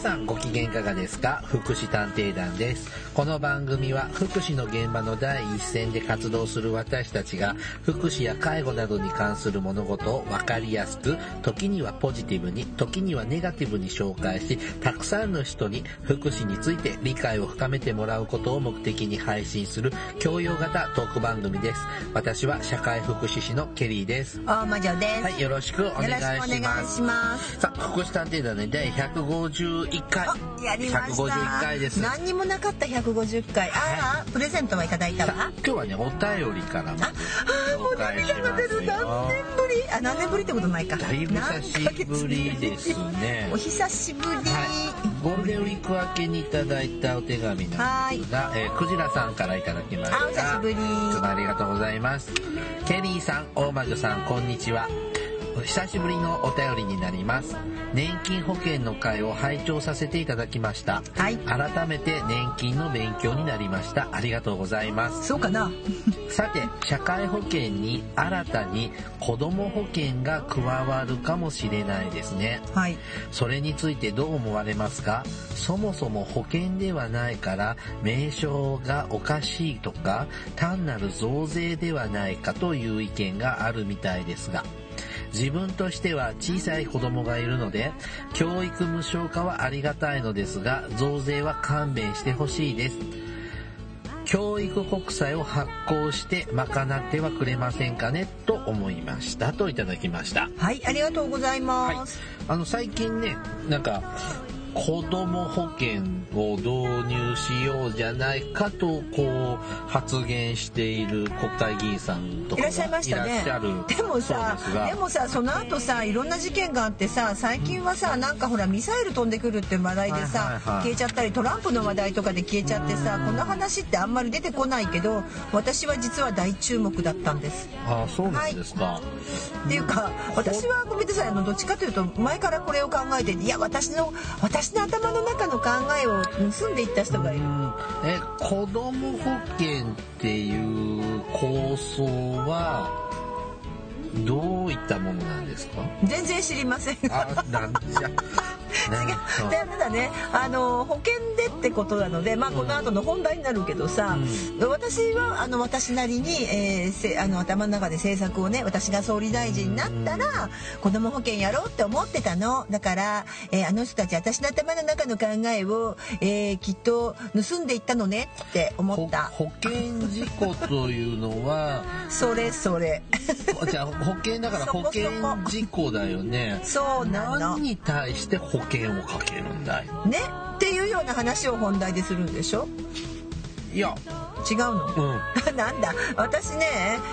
さんご機嫌いかがですか？福祉探偵団です。この番組は福祉の現場の第一線で活動する私たちが福祉や介護などに関する物事を分かりやすく、時にはポジティブに、時にはネガティブに紹介し、たくさんの人に福祉について理解を深めてもらうことを目的に配信する教養型トーク番組です。私は社会福祉士のケリーです。大魔女です。はい、よろしくお願いしよろしくお願います。します。さあ、福祉探偵団ね、第151回。あやりました。151回です。何にもなかった150回。ああ、プレゼントはいただいたわ。今日はね、お便りからもああ、もう涙が出る。何年ぶり？あ、何年ぶりってことないか。だいぶ久しぶりですねお。久しぶり。はい、ゴールデンウィーク明けにいただいたお手紙なんですが、えークジラさんからいただきました。あお久しぶりいつもありがとうございます。ケリーさん、大魔女さん、こんにちは。久しぶりのお便りになります。年金保険の会を拝聴させていただきました。はい。改めて年金の勉強になりました。ありがとうございます。そうかな。さて、社会保険に新たに子供保険が加わるかもしれないですね。はい。それについてどう思われますか？そもそも保険ではないから名称がおかしいとか単なる増税ではないかという意見があるみたいですが自分としては小さい子供がいるので教育無償化はありがたいのですが増税は勘弁してほしいです。教育国債を発行して賄ってはくれませんかねと思いました。といただきました。はい、ありがとうございます。あの最近ねなんか子供保険を導入しようじゃないかとこう発言している国会議員さんとかいらっしゃいましたね。でもさでもさその後さいろんな事件があってさ最近はさなんかほらミサイル飛んでくるって話題でさ、はいはいはい。消えちゃったりトランプの話題とかで消えちゃってさこんな話ってあんまり出てこないけど私は実は大注目だったんです。あそうなんですか、っていうか私はごめんなさいあのどっちかというと前からこれを考えていや私の私私の頭の中の考えを盗んでいった人がいる。え子供保険っていう構想はどういったものなんですか？全然知りません。あなんじゃ。ね 違う。でただね。あの保険でってことなので、まあ、この後の本題になるけどさ、私はあの私なりに、えーせあの頭の中で政策をね私が総理大臣になったら子ども保険やろうって思ってたの。だから、えーあの人たち私の頭の中の考えを、えーきっと盗んでいったのねって思ほった。保険事故というのは それそれ。じゃあ保険だから保険事故だよね。そうなの。何に対して保険をかけるんだい？ね？っていうような話を本題でするんでしょ？いや、違うの？うん。なんだ？私ね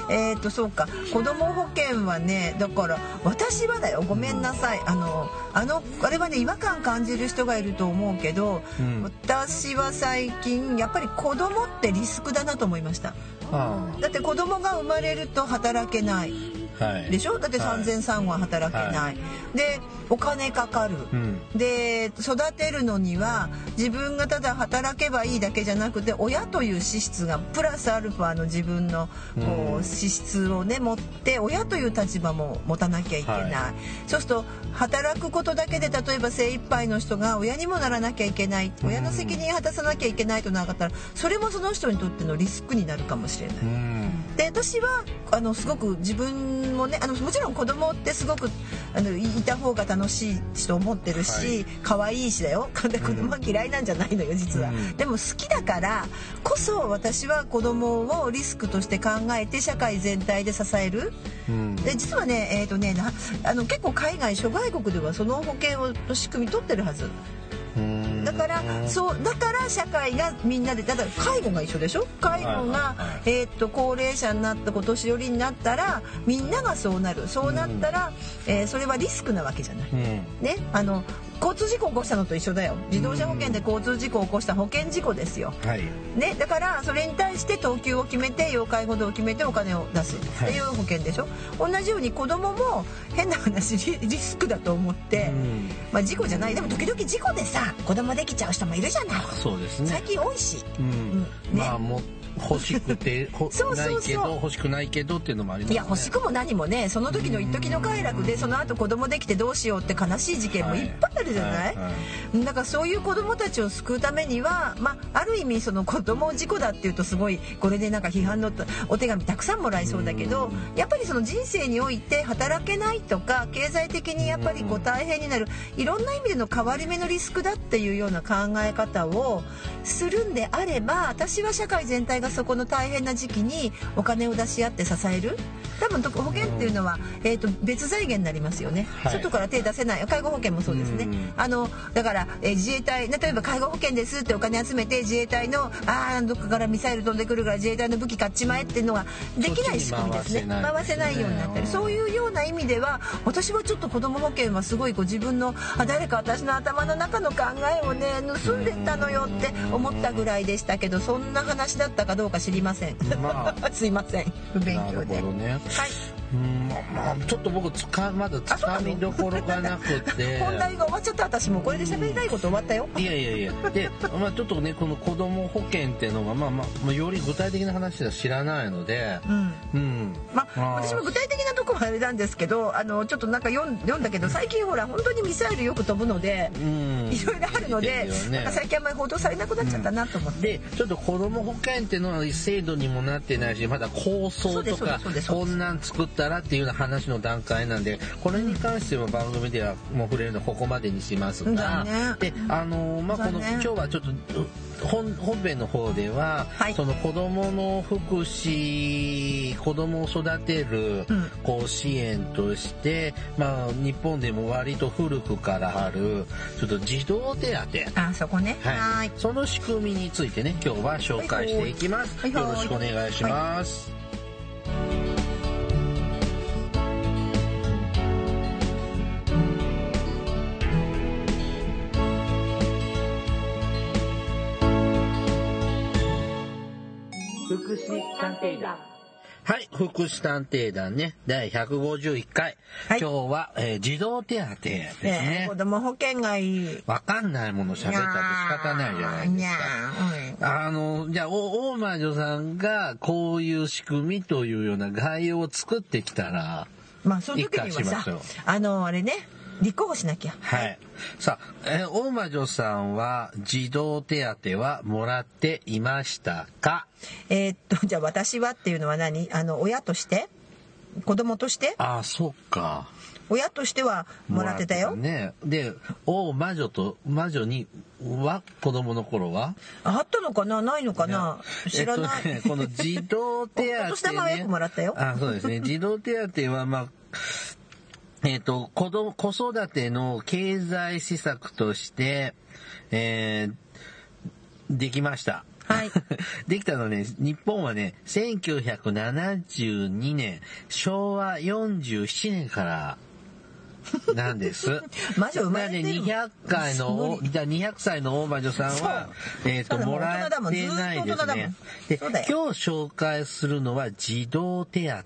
えっ、とそうか。子供保険はねだから私はだよ。ごめんなさい。あのあのあれはね違和感感じる人がいると思うけど、うん。私は最近やっぱり子供ってリスクだなと思いました。あだって子供が生まれると働けない。あはい。でしょ？だってはい。産前産後は働けない、でお金かかる、うん。で育てるのには自分がただ働けばいいだけじゃなくて親という資質がプラスアルファの自分のこう資質をね持って親という立場も持たなきゃいけない、はそうすると働くことだけで例えば精一杯の人が親にもならなきゃいけない。親の責任を果たさなきゃいけないとなかったらそれもその人にとってのリスクになるかもしれない。うん。で私はあのすごく自分もねあのもちろん子供ってすごくあのいいた方が楽しいと思ってるし、可愛いしだよ。で子供は嫌いなんじゃないのよ実は、うん。でも好きだからこそ私は子供をリスクとして考えて社会全体で支える。うん。で実はねえっ、とねなあの結構海外諸外国ではその保険をの仕組み取ってるはず。うんだからそうだから社会がみんなでだから介護が一緒でしょ？介護がはえーっと高齢者になったお年寄りになったらみんながそうなる。そうなったら、えーそれはリスクなわけじゃない。うん。ね？あの交通事故を起こしたのと一緒だよ。自動車保険で交通事故を起こした保険事故ですよ。はい。ね、だからそれに対して等級を決めて要介護度を決めてお金を出す。っていう保険でしょ、同じように子供も変な話リリスクだと思って、うん。まあ事故じゃない。でも時々事故でさ子供できちゃう人もいるじゃない。そうです最ね。近多いし、うん。うん。ね。まあ欲しくて ほそうそうそう。ないけど欲しくないけどっていうのもありますね。いや欲しくも何もねその時の一時の快楽でその後子供できてどうしようって悲しい事件もい。っぱいってるじゃない、はいはだからそういう子供たちを救うためには、まあ、ある意味その子供事故だっていうとすごいこれでなんか批判のお手紙たくさんもらいそうだけどやっぱりその人生において働けないとか経済的にやっぱりこう大変になるいろんな意味での変わり目のリスクだっていうような考え方をするんであれば私は社会全体がそこの大変な時期にお金を出し合って支える。多分保険っていうのは、えー、と別財源になりますよね、はい。外から手出せない。介護保険もそうですね、うん。あのだから、えー自衛隊例えば介護保険ですってお金集めて自衛隊のあーどっかからミサイル飛んでくるから自衛隊の武器買っちまえっていうのはできない仕組みですね。回回せない。いようになったりそういうような意味では私はちょっと子ども保険はすごいこう自分のあ誰か私の頭の中の考えをね盗んでったのよって思ったぐらいでしたけどそんな話だったかどうか知りません、ま すいません。不勉強で。ね。はいうん、まあ、ちょっと僕つか、まだつかみどころがなくて。本題が終わっちゃった私もうこれで喋りたいこと終わったよいやいやいや。で、まあちょっとね、この子供保険っていうのが、まあまあ、まあより具体的な話は知らないので、うんうん。まあ、私も具体的なとこはあれなんですけどあのちょっとなんか読ん読んだけど最近ほら本当にミサイルよく飛ぶのでうん。いろいろあるので、ですよねなんか最近あんまり報道されなくなっちゃったなと思って。で、ちょっと子供保険っていうのは制度にもなってないし、まだ構想とかこんなん作ったらっていうような話の段階なんで、これに関しては番組ではもう触れるのここまでにしますが、だねで、あのーまあ、この、今日はちょっと、本本編の方では、はい。その子供の福祉、子供を育てる、うん。こう支援として、まあ、日本でも割と古くからある、ちょっと児童手当。あ、そこね。ははい。その仕組みについてね今日は紹介していきます、はいはい。よろしくお願いします、福祉探偵団はい、福祉探偵団ね、第151回。はい今日は、えー児童手当ですねね子。供保険がいい。わかんないもの喋ったって仕方ないじゃないですか。ーうんあの、じゃあ、お大魔女さんがこういう仕組みというような概要を作ってきたら、まあ、その時には一回しましょうさ、あの、あれね、立候補しなきゃ。はい。さあ、えー大魔女さんは児童手当はもらっていましたか？えーっと、じゃあ私はっていうのは何？あの、親として？子供として？ああ、そっか。親としてはもらってたよ。ね。で、大魔女と、魔女には子供の頃は？あったのかな？ないのかな？知らない。えっとね、この児童手当、ね。お年玉はよくもらったよあ、そうですね。児童手当は、まあ、えっ、と、子供、子育ての経済施策として、えーできました。はい。できたのね、日本はね、1972年、昭和47年から、なんです。魔女生まれてるなので200回の、すごいじゃあ200歳の大魔女さんは、えっ、と、そうだもらってないですねん。で、今日紹介するのは児童手当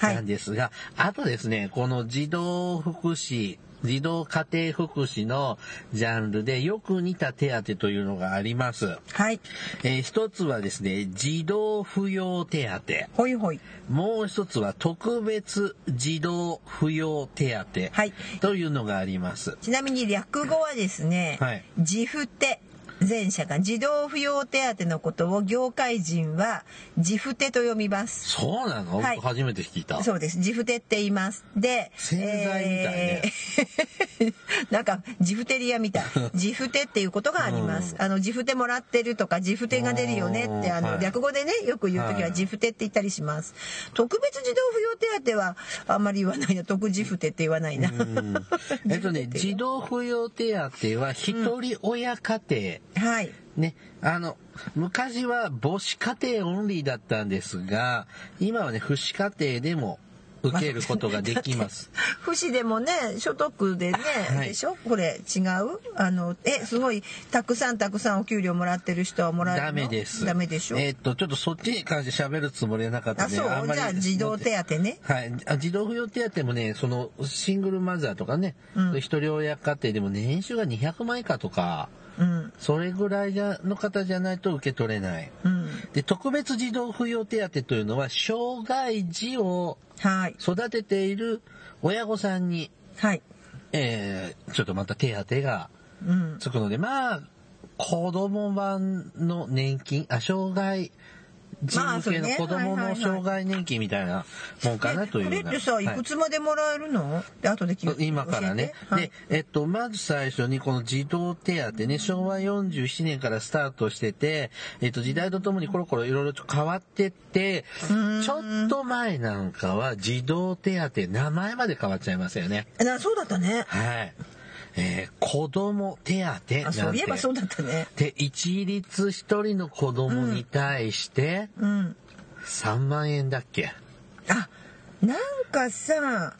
なんですが、あとですね、この児童福祉、児童家庭福祉のジャンルでよく似た手当というのがあります。はい。えー一つはですね、児童扶養手当。ほいほい。もう一つは特別児童扶養手当。はいというのがあります。ちなみに略語はですね、はい自負手前者が児童扶養手当のことを業界人は自負手と読みます。そうなの、はい僕初めて聞いた。そうです。自負手って言います。で、洗剤みたいねえー なんか、ジフテリアみたい。ジフテっていうことがあります。あの、ジフテもらってるとか、ジフテが出るよねって、あの、はい略語でね、よく言うときははいジフテって言ったりします。特別児童扶養手当は、あんまり言わないな。特ジフテって言わないな。うんえっとね、児童扶養手当は一人親家庭、はい。ね、あの、昔は母子家庭オンリーだったんですが、今はね、父子家庭でも受けることができます。不死でもね所得でね、はいでしょ？これ違う？あのえすごいたくさんたくさんお給料もらってる人はもらえるの？ダメです。ダメでしょ、えっと、ちょっとそっちに関して喋るつもりはなかったんで、あそうじゃあ児童手当ねはい。あ児童扶養手当もね、その、シングルマザーとかね、うん一人親家庭でも年収が200万以下とか、うんそれぐらいの方じゃないと受け取れない。うんで、特別児童扶養手当というのは、障害児をはい育てている親御さんに、はいえー、ちょっとまた手当がうん。つくので、まあ、子供版の年金、あ、障害、人まあ向けの子供のはいはいはい障害年金みたいなもんかなというような。これってさ、はいいくつまでもらえるの？で、後で聞今からね。教えてで、えっと、まず最初にこの児童手当ね、昭和47年からスタートしてて、えっと、時代とともにコロコロいろいろと変わってって、ちょっと前なんかは児童手当、名前まで変わっちゃいますよね。そうだったね。はい。えー子供手当なんて。あ、そういえばそうだったね。で、一律一人の子供に対してうん。3万円だっけ、あ、なんかさ、なんか。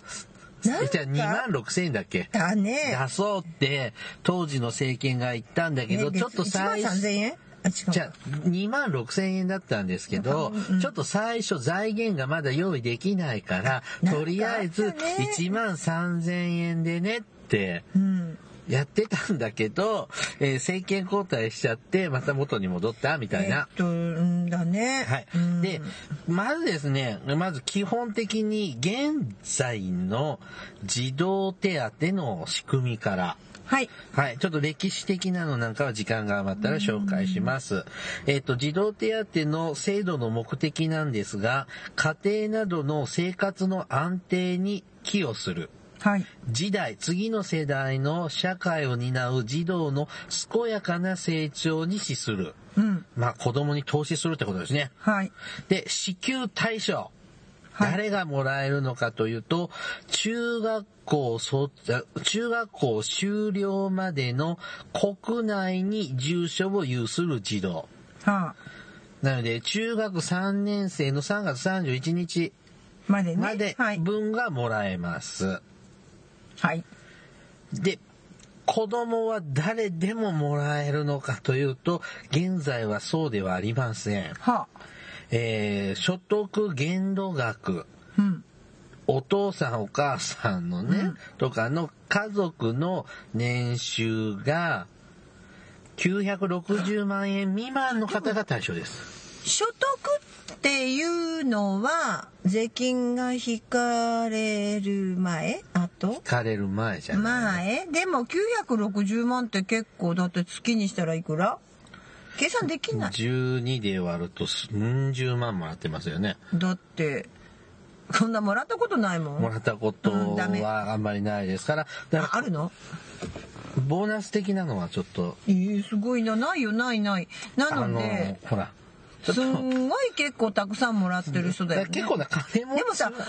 じゃあ2万6千円だっけ？だね。出そうって当時の政権が言ったんだけど、ねちょっと最1万3000円？あ、違う。じゃあ2万6千円だったんですけど、ちょっと最初財源がまだ用意できないから、とりあえずあったね1万3千円でねっ。やってたんだけど、えー政権交代しちゃってまた元に戻ったみたいな。えっと、うんだね。はいうん。で、まずですね、まず基本的に現在の児童手当の仕組みから、はい。はい。ちょっと歴史的なのなんかは時間が余ったら紹介します。えっ、と、児童手当の制度の目的なんですが、家庭などの生活の安定に寄与する。はい。時代、次の世代の社会を担う児童の健やかな成長に資する。うん。まあ、子供に投資するってことですね。はい。で、支給対象。はい誰がもらえるのかというと、中学校中学校修了までの国内に住所を有する児童。はあ。なので、中学3年生の3月31日まで。分がもらえます。はい。で、子供は誰でももらえるのかというと、現在はそうではありません。はあ。えー所得限度額。うん。お父さんお母さんのね、うんとかの家族の年収が960万円未満の方が対象です。所得っていうのは、税金が引かれる前あと聞かれる前じゃない。前？でも960万って結構だって月にしたらいくら？計算できない。12で割るとうん十万もらってますよね。だって、そんなもらったことないもん。もらったことはあんまりないですから、ああるの？らボーナス的なのはちょっと、えー、すごいな。ないよ、ないない。なあのので、、ほら、すと、んごい結構たくさんもらってる人だよね。結構な金持ち。でもさ、夫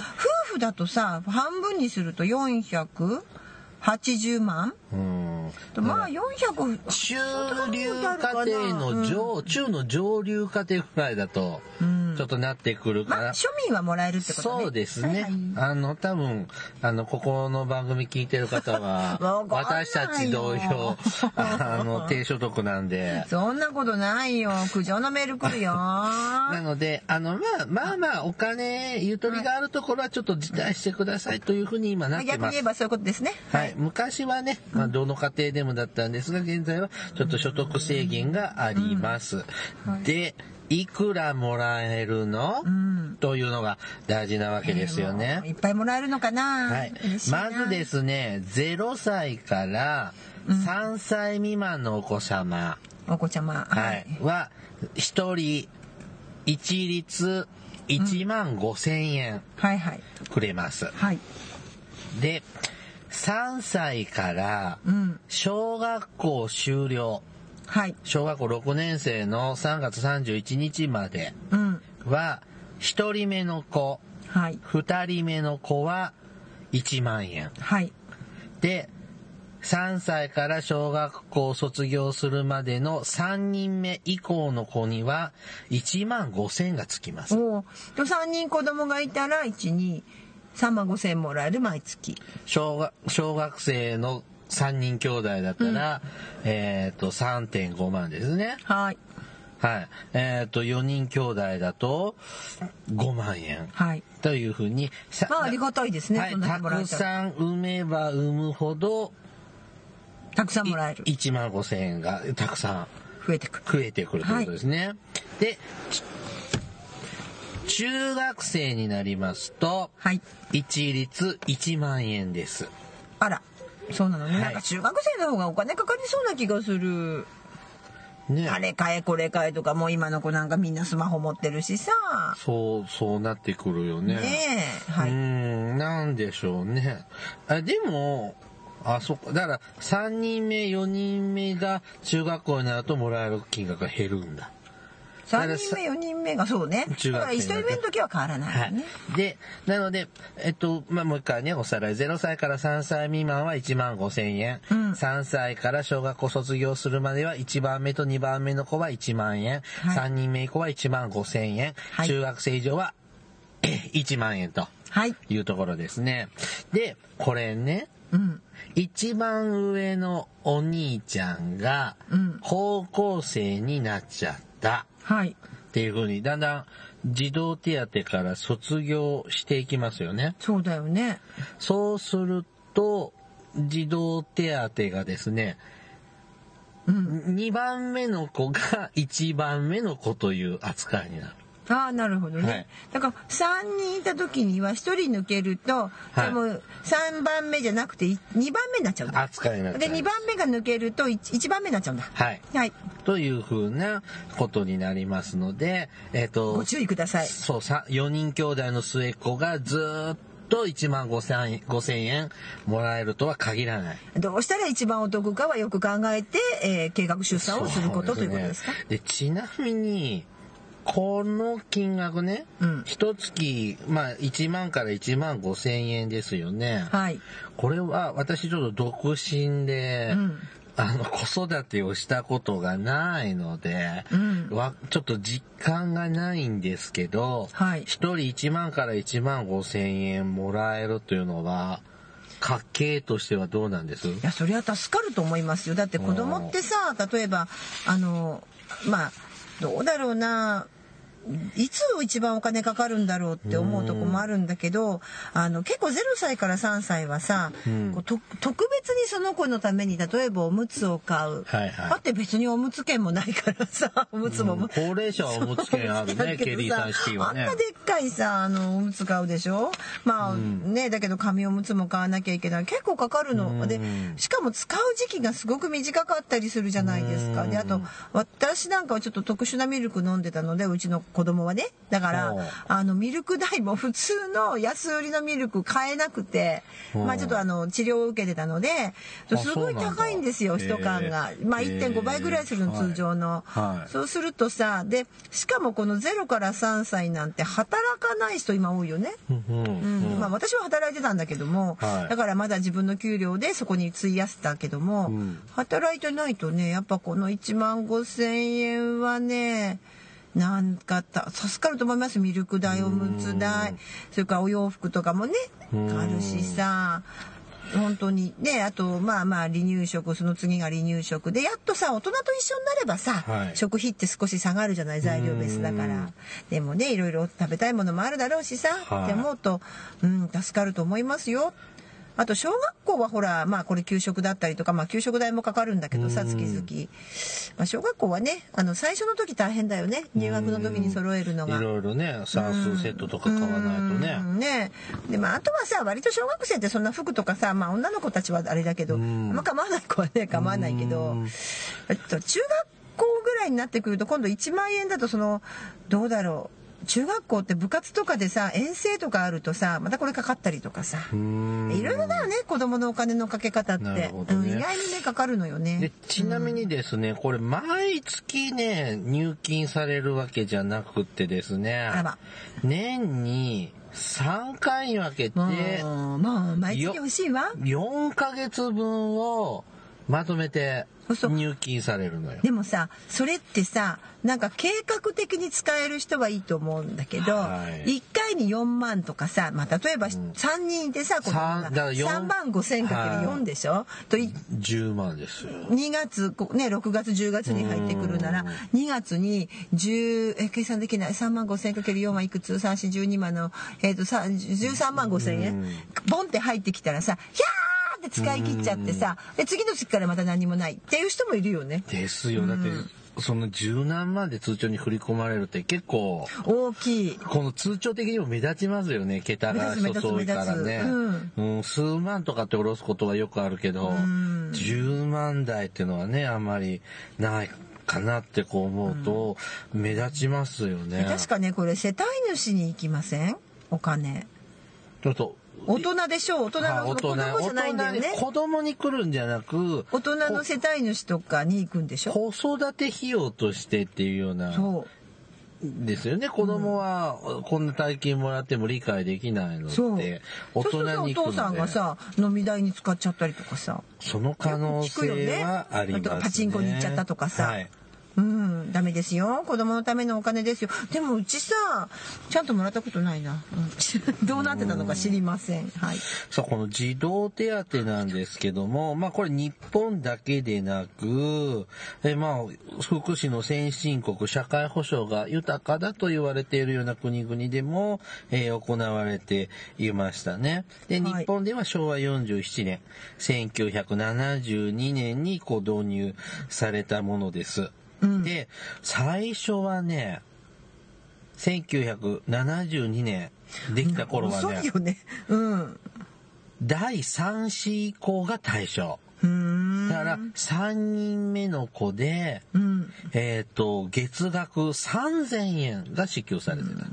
婦だとさ、半分にすると480万？うん。まあ400、中流家庭の上、中の上流家庭ぐらいだと、ちょっとなってくるから。まあ庶民はもらえるってことね。そうですね。はいはいあの、多分、あの、ここの番組聞いてる方は 私たち同様、あの、低所得なんで。そんなことないよ。苦情のメール来るよ。なので、あの、まあ、まあまあ、お金、ゆとりがあるところはちょっと辞退してくださいというふうに今なってます逆に言え。ばそういうことですね。はい。昔はね、まあ、どの家庭でもだったんですが、現在はちょっと所得制限があります。で、いくらもらえるの、うん。というのが大事なわけですよね。いっぱいもらえるのかな？はいまずですね、0歳から3歳未満のお子様、お子ちゃま。はい、は、1人一律1万5千円はいはい。くれます。はい。で、3歳からうん。小学校終了、はい。小学校6年生の3月31日までうん。は、1人目の子、はい。2人目の子は1万円。はい。で、3歳から小学校を卒業するまでの3人目以降の子には1万5千がつきます。おお。と3人子供がいたら、1、2、3万5千もらえる毎月。小学小学生の3人兄弟だったら、えっ、と、3.5万ですね。はい。はい。えっ、と、4人兄弟だと5万円。はい。というふうに、さまあ、ありがたいですね。はい、た。くさん産めば産むほど、たくさんもらえる。1万5千円がたくさん増えてくる。増えてくるということですね。で、ち中学生になりますと、はい。一律1万円です。あら。そうなの？ね、はいなんか中学生の方がお金かかりそうな気がする。ねあれ買えこれ買えとかもう今の子なんかみんなスマホ持ってるしさ。そう、そうなってくるよね。ねえ。はい。ん、なんでしょうね。あでも、あ、そっか。だから、3人目、4人目が中学校になるともらえる金額が減るんだ。3人目4人目がそうね。中学生だから1人目の時は変わらないはい。で、なので、えっと、まあ、もう一回ね、おさらい。0歳から3歳未満は1万5千円。うん3歳から小学校卒業するまでは1番目と2番目の子は1万円。はい3人目以降は1万5千円。はい中学生以上は え1万円とはい。いうところですね。で、これね、うん。一番上のお兄ちゃんがうん高校生になっちゃったはい。っていう風にだんだん児童手当から卒業していきますよね。そうだよね。そうすると児童手当がですね、うん。2番目の子が1番目の子という扱いになる。ああ、なるほどね。はいだから3人いた時には1人抜けると、はいでも3番目じゃなくて2番目になっちゃうんだ。で、扱いになっちゃう。2番目が抜けると 1, 番目になっちゃうんだ。はい。はい。という風なことになりますので、えっ、と、ご注意ください。そうさ、4人兄弟の末っ子がずーっと1万5千円 ,5 千円もらえるとは限らない。どうしたら一番お得かはよく考えて、えー計画出産をすることということですか？でちなみに、この金額ね、うん。一月、まあ、1万から1万5千円ですよね。はい。これは私ちょっと独身で、うん。あの、子育てをしたことがないので、うん。わちょっと実感がないんですけど、はい。一人1万から1万5千円もらえるというのは、家計としてはどうなんです？いやそれは助かると思いますよ。だって子供ってさ例えばあのまあどうだろうないつ一番お金かかるんだろうって思うとこもあるんだけどあの結構0歳から3歳はさ、うん。こうと特別にその子のために例えばおむつを買う、はいはい。だって別におむつ券もないからさ おむつも、うん。高齢者はおむつ券あるねケリーさんシティはね。あんなでっかいさあのおむつ買うでしょ？まあ、うん。ねだけど紙おむつも買わなきゃいけない。結構かかるの、うん。でしかも使う時期がすごく短かったりするじゃないですか、うんであと私なんかはちょっと特殊なミルク飲んでたのでうちの子供はね。だからあのミルク代も普通の安売りのミルク買えなくてまあちょっとあの治療を受けてたのですごい高いんですよ一缶が。まあへー。1.5倍ぐらいするのはい通常の、はい。そうするとさでしかもこの0から3歳なんて働かない人今多いよね。うんまあ、私は働いてたんだけども、はい。だからまだ自分の給料でそこに費やしたけども、うん。働いてないとねやっぱこの1万5千円はねなんかた助かると思います。ミルク代おむつ代。それからお洋服とかもね。うん。あるしさ。本当にねあとまあまあ離乳食その次が離乳食でやっとさ大人と一緒になればさ、はい。食費って少し下がるじゃない？材料別だから。うん。でもねいろいろ食べたいものもあるだろうしさ、はい。って思うと、うん、助かると思いますよ。あと小学校はほらまあこれ給食だったりとかまあ給食代もかかるんだけどさうん月々、まあ、小学校はねあの最初の時大変だよね。入学の時に揃えるのが。いろいろね算数セットとか買わないとね。うん。ね。でまああとはさ割と小学生ってそんな服とかさまあ女の子たちはあれだけど、うん。まあ構わない子はね構わないけど、うん。えっと中学校ぐらいになってくると今度1万円だとそのどうだろう中学校って部活とかでさ遠征とかあるとさまたこれかかったりとかさ。いろいろだよね子供のお金のかけ方って、ね。うん意外にねかかるのよでね。ちなみにですね、これ毎月ね入金されるわけじゃなくてですね。年に3回に分けてもうもう毎月欲しいわ。4ヶ月分をまとめて入金されるのよ。でもさそれってさなんか計画的に使える人はいいと思うんだけど、はい。1回に4万とかさ、まあ、例えば3人いてさ子供が三だから四3万5千かける4でしょ、とい10万ですよ。2月こね6月10月に入ってくるなら2月に10え計算できない。3万5千かける4はいくつ？3412万の、えー、とさ13万5千円？ボンって入ってきたらさヒャーって使い切っちゃってさで次の月からまた何もないっていう人もいるよね。ですよ。だって、その十何万で通帳に振り込まれるって結構、大きい。この通帳的にも目立ちますよね、桁が一つ多いからね。目立つうん、数万とかって下ろすことはよくあるけど、ん10万台っていうのはね、あんまりないかなってこう思うと、目立ちますよね。確かね、これ世帯主に行きません？お金。ちょっと、大人でしょ大人あの子供じゃないんだよね。子供に来るんじゃなく、大人の世帯主とかに行くんでしょ子育て費用としてっていうような、そう。ですよね。子供はこんな大金もらっても理解できないのそうで、大人に行くので父さんがさ飲み代に使っちゃったりとかさその可能性はありますね。あとパチンコに行っちゃったとかさはい。うんダメですよ。子供のためのお金ですよ。でもうちさちゃんともらったことないな、うん。どうなってたのか知りません。はい。さあ、この児童手当なんですけども、まあこれ日本だけでなく、えまあ、福祉の先進国、社会保障が豊かだと言われているような国々でも、えー行われていましたね。で、はい。日本では昭和47年、1972年にこう導入されたものです。うん。で、最初はね、1972年できた頃はね遅い、よね。うん。第3子以降が対象。だから、3人目の子で、うん。えっ、と、月額3000円が支給されてた。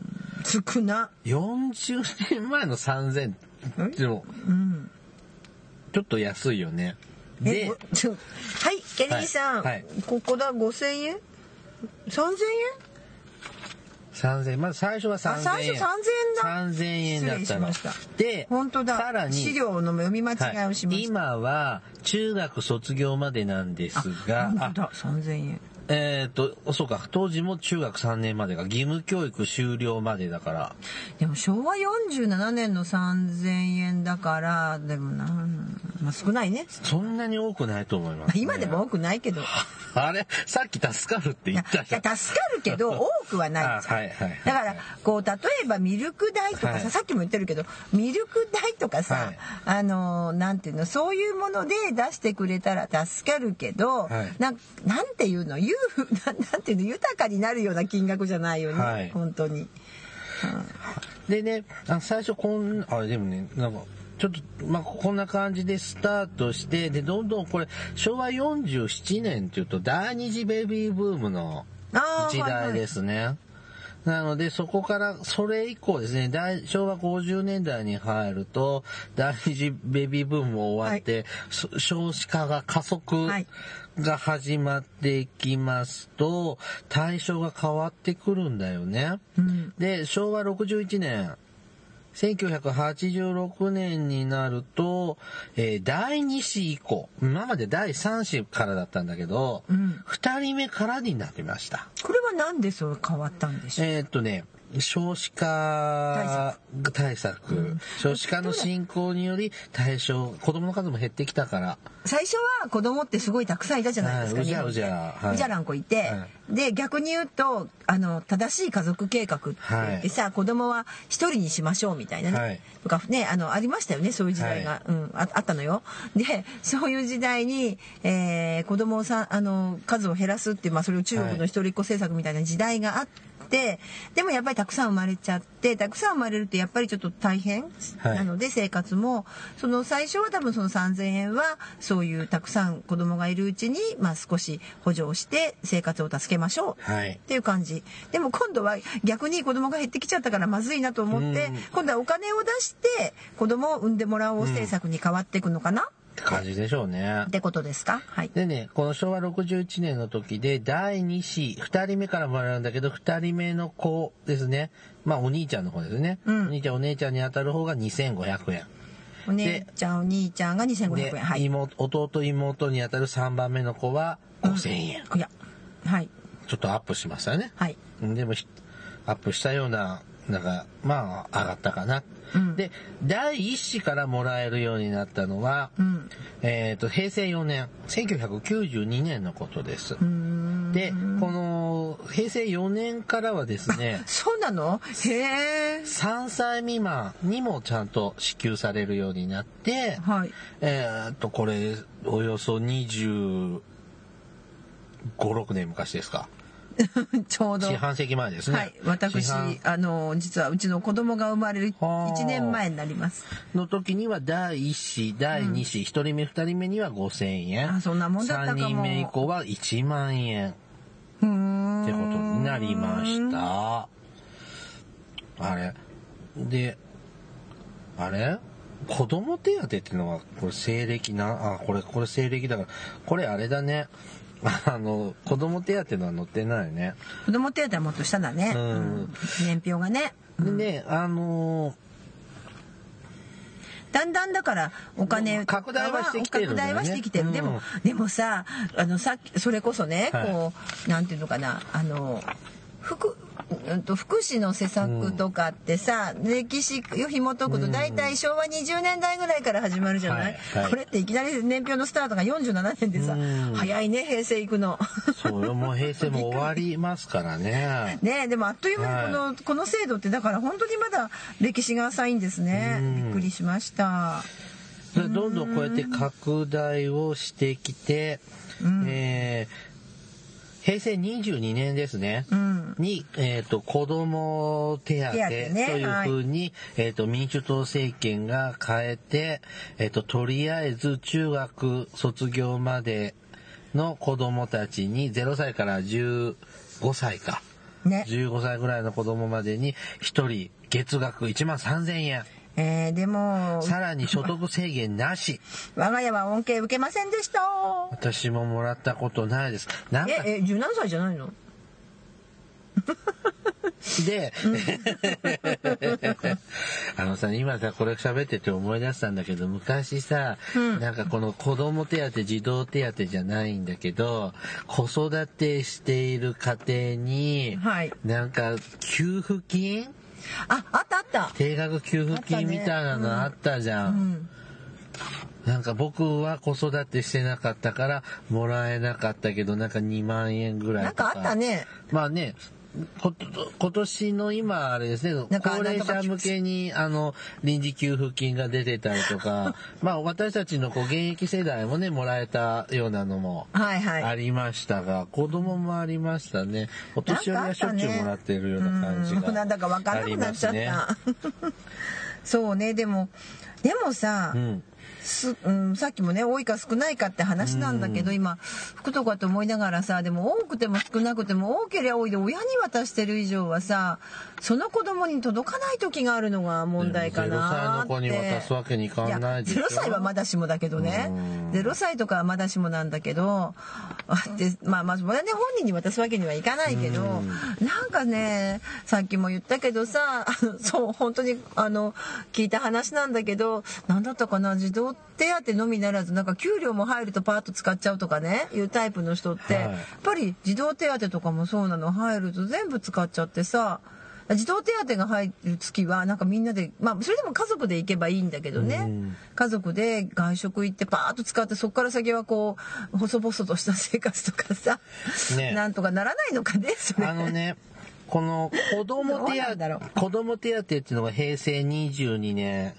少な。40年前の3000でも、うん。ちょっと安いよね。えではいケリーさん、はいはい。ここだ5000円？3000 3000円？まず最初は3000円。あ最初3000円だ。3000円だったの。で、円本当だ。さらに、資料の読み間違いをしまはい。した、今は中学卒業までなんですが、本当だ。3000円えっ、と、そうか、当時も中学3年までが義務教育終了までだから、でも昭和47年の3000円だからでもな、まあ、少ないね。そんなに多くないと思います、まあ今でも多くないけど。あれ？さっき助かるって言ったじゃん。いや助かるけど 多くはないあはいはい。だからこう例えばミルク代とかさ、はい。さっきも言ってるけどミルク代とかさ、はい。あのーなんていうのそういうもので出してくれたら助かるけど、はい。なんなんていうの？な なんていうの豊かになるような金額じゃないよね、はい本当に。でね、あ最初こん、あれでもね、なんか、ちょっと、まあ、こんな感じでスタートして、で、どんどんこれ、昭和47年っていうと、第二次ベビーブームの時代ですね。なので、そこから、それ以降ですね、大昭和50年代に入ると、第二次ベビーブームも終わって、そ少子化が加速はい。が始まっていきますと、対象が変わってくるんだよね。うん。で、昭和61年、1986年になると、えー第2子以降、今まで第3子からだったんだけど、うん2人目からになりました。これはなんでそう変わったんでしょう、えーっとね、少子化対策、少子化の進行により対象、子供の数も減ってきたから、最初は子供ってすごいたくさんいたじゃないですか、はいうじゃうじゃはい。うじゃらんこいて、はで逆に言うとあの正しい家族計画って言ってさ、子供は一人にしましょうみたいなね、はい。とかねあのありましたよねそういう時代が、はい。うん、ああったのよ。でそういう時代に、えー子供をさあの数を減らすっていう、まあ、それを中国の一人っ子政策みたいな時代があって、でもやっぱりたくさん生まれちゃってたくさん生まれるとやっぱりちょっと大変はい。なので、生活もその最初は多分その3,000円はそういうたくさん子供がいるうちに、まあ、少し補助をして生活を助けましょうはい。っ。ていう感じ。でも今度は逆に子供が減ってきちゃったからまずいなと思って、うん。今度はお金を出して子供を産んでもらおう政策に変わっていくのかな、って感じでしょうねっ。てことですか？はい。でね、この昭和61年の時で、第2子、2人目からもらうんだけど、2人目の子ですね。まあ、お兄ちゃんの方ですね。うんお兄ちゃん、お姉ちゃんに当たる方が2500円。お姉ちゃんお兄ちゃんが2500で円はい。妹弟、妹に当たる3番目の子は5000円。いやはいちょっとアップしましたね。はい。でも、ひアップしたような、なんか、まあ、上がったかな。うん。で、第1子からもらえるようになったのは、うん。えっ、と、平成4年、1992年のことです。で、この平成4年からはですね、そうなの？へえ。3歳未満にもちゃんと支給されるようになって、はい。えーっと、これ、およそ25 56年昔ですか ちょうど。四半世紀前ですね。はい。私あの実はうちの子供が生まれるはあ。1年前になります。の時には第1子第2子、一1人目2人目には5000円。あそんなもんだったかも。3人目以降は1万円。うーんってことになりました。あれ。であれ？子供手当っていうのはこれ西暦な？あこれこれ西暦だから。これあれだね あの子供手当のは載ってないね。子供手当はもっと下だね、うん。うん。年表がね。でねあのーだんだんだからお金拡大はしてきてるね。拡大はしてきてる、でもでもさあのさっきそれこそね、はい。こうなんていうのかなあの福うんと福祉の施策とかってさ、歴史を紐解くと大体昭和20年代ぐらいから始まるじゃない、はいはい。これっていきなり年表のスタートが47年でさ、うん。早いね平成行くの。そうよもう平成も終わりますからね。ねえでもあっという間にこの,、はこの制度ってだから本当にまだ歴史が浅いんですね。うん。びっくりしました。でどんどんこうやって拡大をしてきて、えー平成22年ですね。うんに、えっ、と、子供手当というふうに、えっ、と、民主党政権が変えて、えっ、と、とりあえず中学卒業までの子供たちに0歳から15歳か。ね15歳ぐらいの子供までに1人月額1万3000円。えー、でもさらに所得制限なし。我が家は恩恵受けませんでした私ももらったことないです。なんかええ17歳じゃないの？で、あのさ、今さ、これ喋ってて思い出したんだけど、昔さ、うんなんかこの子供手当、児童手当じゃないんだけど、子育てしている家庭に、はいなんか給付金ああったあった定額給付金みたいなのあったじゃ。うんんなんか僕は子育てしてなかったからもらえなかったけど、なんか2万円ぐらいなんとか。かあったねまあね、今年の今あれですね、高齢者向けにあの臨時給付金が出てたりとか、まあ私たちのこう現役世代もね、もらえたようなのもはいはいありましたが、子供もありましたね。お年寄りはしょっちゅうもらってるような感じうんなんだかが分かんなくなっちゃった。そうねでもでもさ、うん。すうん、さっきもね多いか少ないかって話なんだけど、今服とかと思いながらさでも多くても少なくても多ければ多いで親に渡してる以上はさその子供に届かない時があるのが問題かな0歳のって。子に渡すわけにいかないでしょいや0歳はまだしもだけどね。うん。0歳とかはまだしもなんだけど。まあまあね本人に渡すわけにはいかないけど。うん。なんかねさっきも言ったけどさ そう本当にあの聞いた話なんだけど何だったかな児童手当のみならずなんか給料も入るとパーッと使っちゃうとかねいうタイプの人って、はい。やっぱり児童手当とかもそうなの入ると全部使っちゃってさ児童手当が入る月はなんかみんなでまあそれでも家族で行けばいいんだけどね、うん。家族で外食行ってパーッと使ってそこから先はこう細々とした生活とかさ、ね。なんとかならないのかねそれ。あのね、この子供手当、子供手当っていうのが平成22年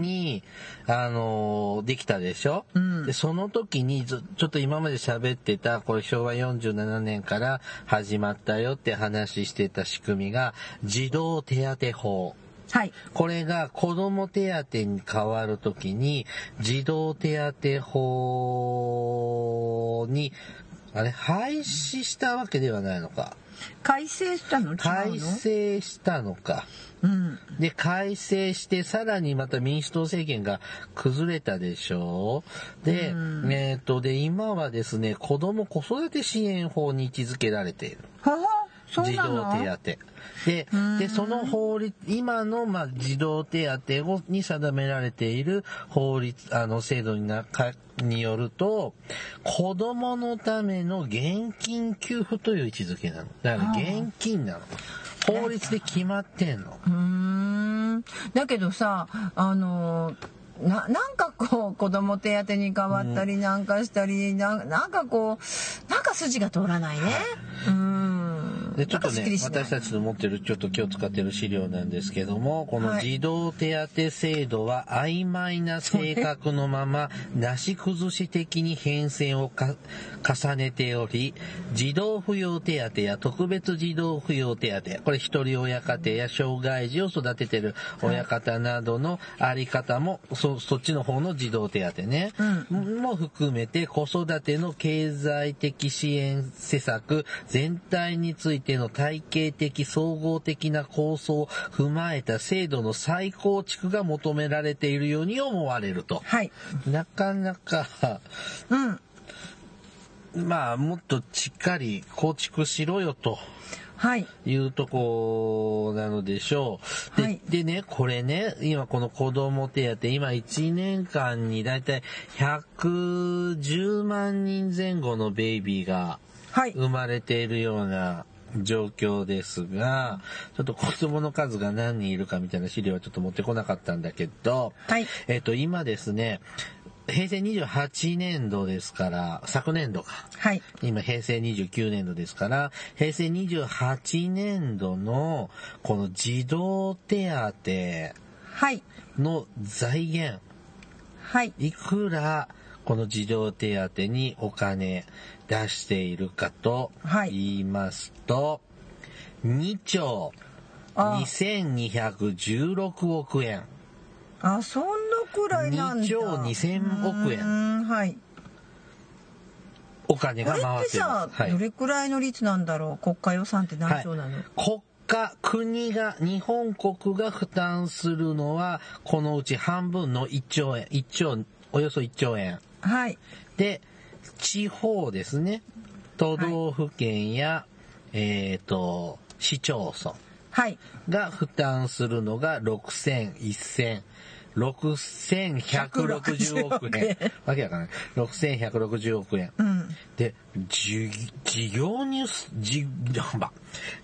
に、あのーできたでしょ、うん。で、その時にず、ちょっと今まで喋ってた、これ昭和47年から始まったよって話してた仕組みが、児童手当法。はい。これが子供手当に変わるときに、児童手当法に、あれ、廃止したわけではないのか。改正したの？違うの改正したのか。うんで、改正して、さらにまた民主党政権が崩れたでしょう。で、うんえっ、と、で、今はですね、子供子育て支援法に位置づけられている。はは児童手当。でうん、で、その法律、今の、まあ、児童手当をに定められている法律、あの、制度にな、か、によると、子供のための現金給付という位置づけなの。だから現金なの。法律で決まってんの。うーんだけどさあのななんかこう子供手当に変わったりなんかしたり、ななんかこうなんか筋が通らないね。うーん。でちょっとね私たちの持ってるちょっと今日使ってる資料なんですけどもこのはい。児童手当制度は曖昧な性格のままなし崩し的に変遷をか重ねており児童扶養手当や特別児童扶養手当これ一人親家庭や障害児を育ててる親方などのあり方もそそっちの方の児童手当ね、も含めて子育ての経済的支援施策全体についての体系的総合的な構想を踏まえた制度の再構築が求められているように思われると。はいなかなか、うんまあ、もっとしっかり構築しろよと。はい。いうとこなのでしょう。で,、はい。でね、これね、今この子供手当、今1年間にだいたい110万人前後のベイビーがはい。生まれているような状況ですが、ちょっと子供の数が何人いるかみたいな資料はちょっと持ってこなかったんだけど、はい。えっと、今ですね、平成28年度ですから、昨年度か。はい。今平成29年度ですから、平成28年度のこの児童手はい。当の財源、はい。いくらこの児童手当にお金出しているかとはい。言いますと、2兆あ。2216億円。あそんなくらいなんだ。2兆2000億円。はい。お金これが回ってる。ってさ、はい。どれくらいの率なんだろう？国家予算って何兆なの、国家、国が、日本国が負担するのは、このうち半分の1兆円、1兆、およそ1兆円。はい。で、地方ですね。都道府県や、えっ、と、市町村。はいが負担するのが6000、1000、6160億円。わけわかんない。6160億円。うん。で、じ事業主、じ、ば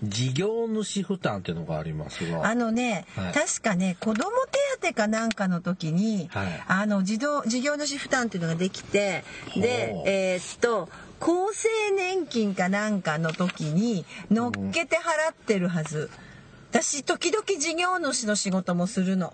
事業主負担っていうのがありますが。あのね、はい。確かね子ども手当かなんかの時に、はい。あの児童事業主負担っていうのができてでえーっと厚生年金かなんかの時に乗っけて払ってるはず、私時々事業主の仕事もするの。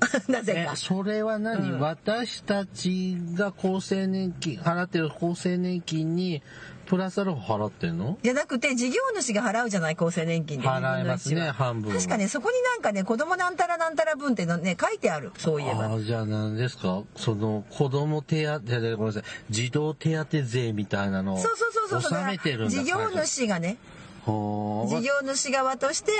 なぜか。えそれは何、うん。私たちが厚生年金、払ってる厚生年金に、プラスアルファ払ってんの？じゃなくて事業主が払うじゃない厚生年金で払いますね2分の1は。半分は。確かねそこになんかね子供なんたらなんたら分ってのね書いてあるそういえば。ああ、じゃあ何ですか？その、子供手当、ごめんなさい、児童手当税みたいなのをそうそうそうそう。そう納めてるんだ。事業主がね事業主側として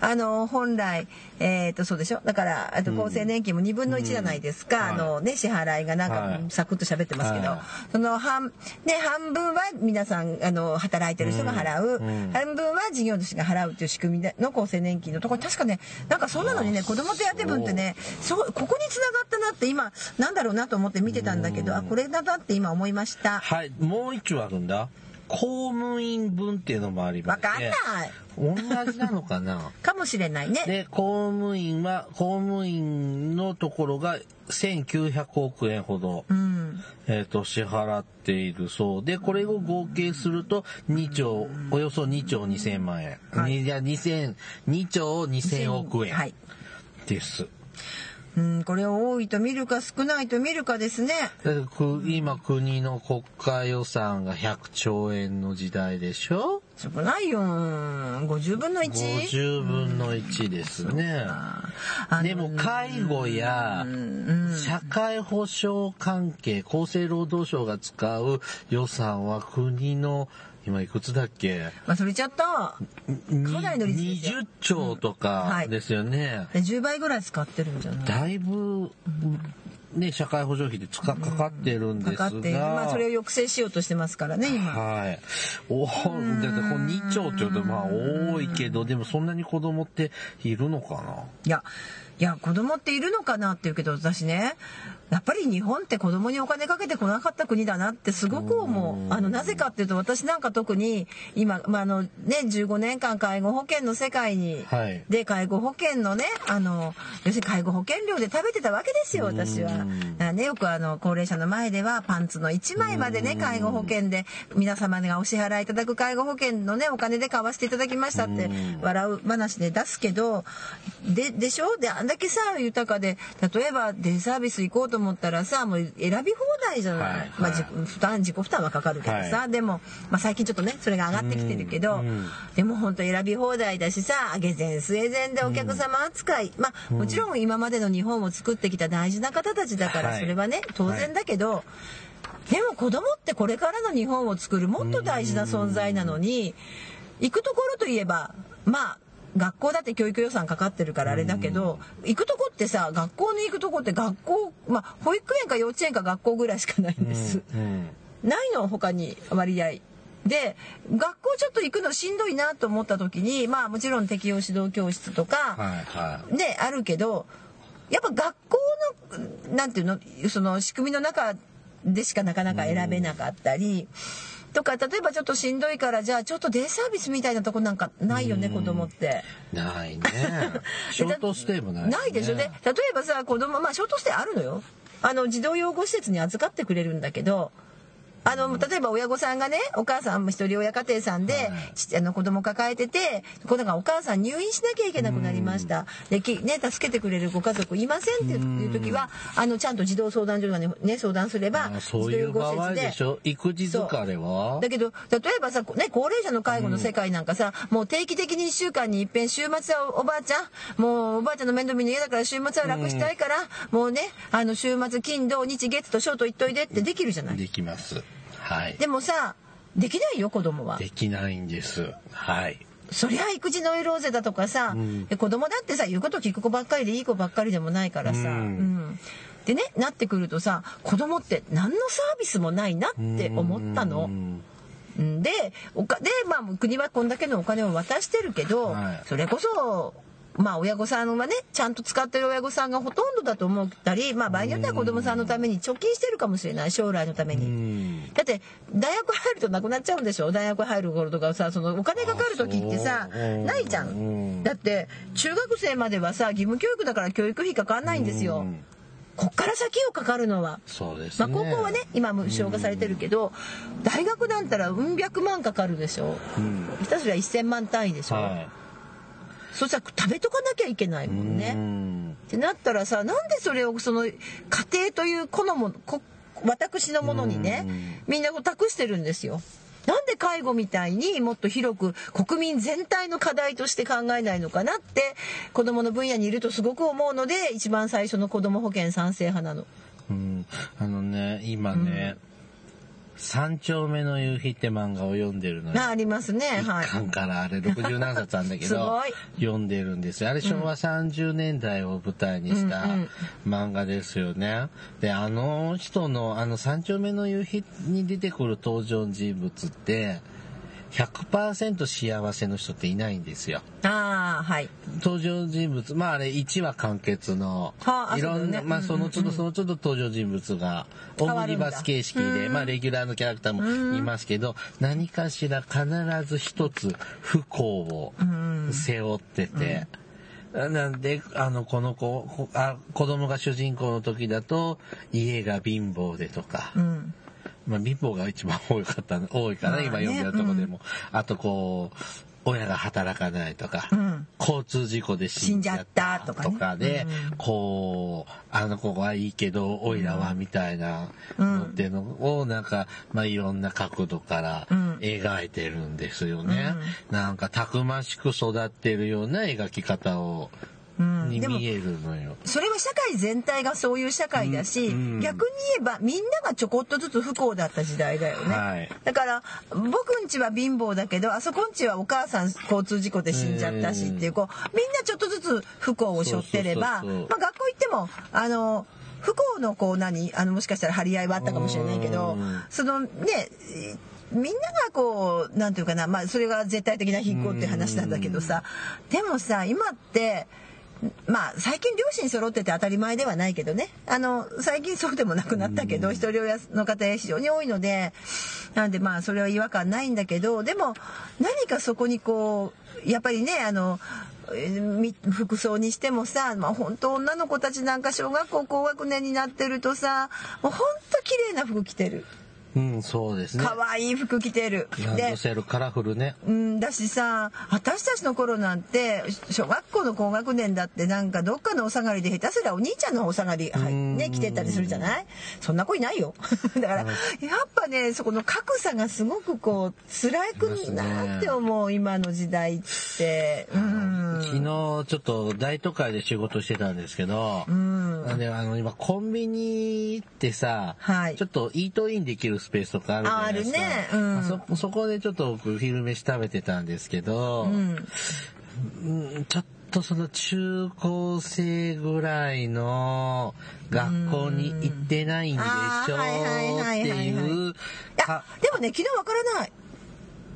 あの本来えっ、とそうでしょ？だからあと厚生年金も2分の1じゃないですか、うん。あのね支払いがなんか、はい。サクッと喋ってますけど、はい。その半ね半分は皆さんあの働いてる人が払う、うん。うん。半分は事業主が払うっていう仕組みでの厚生年金のところ確かねなんかそんなのにね子ども手当分ってねそう。ここに繋がったなって今なんだろうなと思って見てたんだけどあこれだなって今思いました。はい、もう一丁あるんだ。公務員分っていうのもありますわかんない同じなのかなかもしれないね。で、公務員は、公務員のところが1900億円ほど、うんえっ、と、支払っているそうで、これを合計すると2兆、およそ2兆2000万円。はいいや、2000、2兆2000億円はいです。うん、これを多いと見るか少ないと見るかですね。今国の国家予算が100兆円の時代でしょ？少ないよ。50分の 1? 50分の1ですね。あのでも介護やうん社会保障関係、厚生労働省が使う予算は国の、今いくつだっけ？忘れちゃった。にかなりの率ですよ20兆とうんはいかですよね。で10倍ぐらい使ってるんじゃない？だいぶ、ね、社会保障費でつかかかってるんですが。かかって。まあそれを抑制しようとしてますからね、今。はい。おだってこの2兆って言うとまあ多いけど、でもそんなに子供っているのかな？いや、いや、子供っているのかなって言うけど、私ね、やっぱり日本って子供にお金かけてこなかった国だなってすごく思う。あの、なぜかっていうと、私なんか特に、今、まあ、あの、ね、15年間介護保険の世界に、はい。で、介護保険のね、あの、要するに介護保険料で食べてたわけですよ、私は。らね、よくあの高齢者の前ではパンツの1枚までね介護保険で皆様がお支払いいただく介護保険のねお金で買わせていただきましたって笑う話で出すけどででしょ？であんだけさ豊かで例えばデイサービス行こうと思ったらさもう選び放題じゃない、はいはい、まあ、負担自己負担はかかるけどさ、はい、でも、まあ、最近ちょっとねそれが上がってきてるけど、でも本当選び放題だしさ上げ膳据え膳でお客様扱い、まあもちろん今までの日本を作ってきた大事な方たちだからそれはね当然だけど、でも子供ってこれからの日本を作るもっと大事な存在なのに行くところといえばまあ学校だって教育予算かかってるからあれだけど、行くとこってさ学校に行くとこって学校まあ保育園か幼稚園か学校ぐらいしかないんです。ないの他に割合。で学校ちょっと行くのしんどいなと思った時にまあもちろん適応指導教室とか、はいはい、ねあるけどやっぱ学校のなんていうのその仕組みの中でしかなかなか選べなかったり。とか例えばちょっとしんどいからじゃあちょっとデイサービスみたいなとこなんかないよね子供って。ないね。ショートステイもない、ね、ないでしょね。例えばさ子供まあショートステイあるのよ。あの児童養護施設に預かってくれるんだけどあの、例えば親御さんがね、お母さんも一人親家庭さんで、はい、あの子供抱えてて、このがお母さん入院しなきゃいけなくなりました。で、きね、助けてくれるご家族いませんっていう時は、あの、ちゃんと児童相談所がね、相談すれば、そういう場合でしょ？育児疲れは？だけど、例えばさ、ね、高齢者の介護の世界なんかさ、うん、もう定期的に1週間に一遍、週末はおばあちゃん、もうおばあちゃんの面倒見の嫌だから週末は楽したいから、うん、もうね、あの、週末、金、土、日、月とショート行っといでってできるじゃない。できます。はい、でもさできないよ子供は。できないんです。はい。そりゃ育児ノイローゼだとかさ、うん、子供だってさ言うこと聞く子ばっかりでいい子ばっかりでもないからさ、うん、うん、でねなってくるとさ子供って何のサービスもないなって思ったの。でおかで、まあ、国はこんだけのお金を渡してるけど、はい、それこそまあ親御さんはねちゃんと使ってる親御さんがほとんどだと思ったり、まあ、場合によっては子供さんのために貯金してるかもしれない将来のために。だって大学入るとなくなっちゃうんでしょ大学入る頃とかさそのお金かかる時ってさないじゃん。だって中学生まではさ義務教育だから教育費かかんないんですよ。こっから先をかかるのは。そうです、ね、まあ高校はね、今無償化されてるけど、大学だったらうん百万かかるでしょ。うん、ひたすら1000万単位でしょ。はいそしたら食べとかなきゃいけないもんね。ってなったらさなんでそれをその家庭というこのもこ私のものにねみんなを託してるんですよ。なんで介護みたいにもっと広く国民全体の課題として考えないのかなって子どもの分野にいるとすごく思うので一番最初の子ども保険賛成派なの。うん、あのね今ね、うん三丁目の夕日って漫画を読んでるのあありますね。はい。巻からあれ60何冊あるんだけど、読んでるんですよ。あれ昭和30年代を舞台にした漫画ですよね。で、あの人の、あの三丁目の夕日に出てくる登場人物って、100%幸せの人っていないんですよ。ああ、はい。登場人物、まああれ1話完結の、はあ、いろんな、ね、まあその都度その都度登場人物が、オムニバス形式で、まあレギュラーのキャラクターもいますけど、何かしら必ず一つ不幸を背負ってて、なんで、あの、この子、あ子供が主人公の時だと、家が貧乏でとか、うんまあ、貧乏が一番多かった、多いかな、ね、今読んだとこでも。うん、あとこう、親が働かないとか、うん、交通事故で死んじゃったとかとかで、ねうん、こう、あの子はいいけど、おいらはみたいなのっていうのを、なんか、まあ、いろんな角度から描いてるんですよね。うん、なんか、たくましく育ってるような描き方をに見えるのよ、それは社会全体がそういう社会だし、うんうん、逆に言えばみんながちょこっとずつ不幸だった時代だよね、はい、だから僕んちは貧乏だけどあそこんちはお母さん交通事故で死んじゃったしっていうこうみんなちょっとずつ不幸を背負ってればまあ、学校行ってもあの不幸のこう何あのもしかしたら張り合いはあったかもしれないけどそのねみんながこうなんていうかなまあそれが絶対的な貧困って話なんだけどさでもさ今ってまあ最近両親揃ってて当たり前ではないけどね。あの最近そうでもなくなったけど一人親の方非常に多いのでなんでまあそれは違和感ないんだけどでも何かそこにこうやっぱりねあの服装にしてもさ、まあ、本当女の子たちなんか小学校高学年になってるとさもう本当綺麗な服着てるうん、そうですね。可愛い服着てる。ランでドセルカラフルね。うん、だしさ私たちの頃なんて小学校の高学年だってなんかどっかのお下がりで下手すりゃお兄ちゃんのお下がり、はいね、着てたりするじゃない？そんな子いないよ。だからやっぱねそこの格差がすごくこう辛くなって思う今の時代って。うん。昨日ちょっと大都会で仕事してたんですけど、うん。あのあの今コンビニってさ、はい。ちょっとイートインできるスペースとかあるじゃないですか。ああるね。うん。まあそそこでちょっと僕昼飯食べてたんですけど、うん。うんちょっとその中高生ぐらいの学校に行ってないんでしょあーはいはいはいってはいういやかでもね昨日わからない。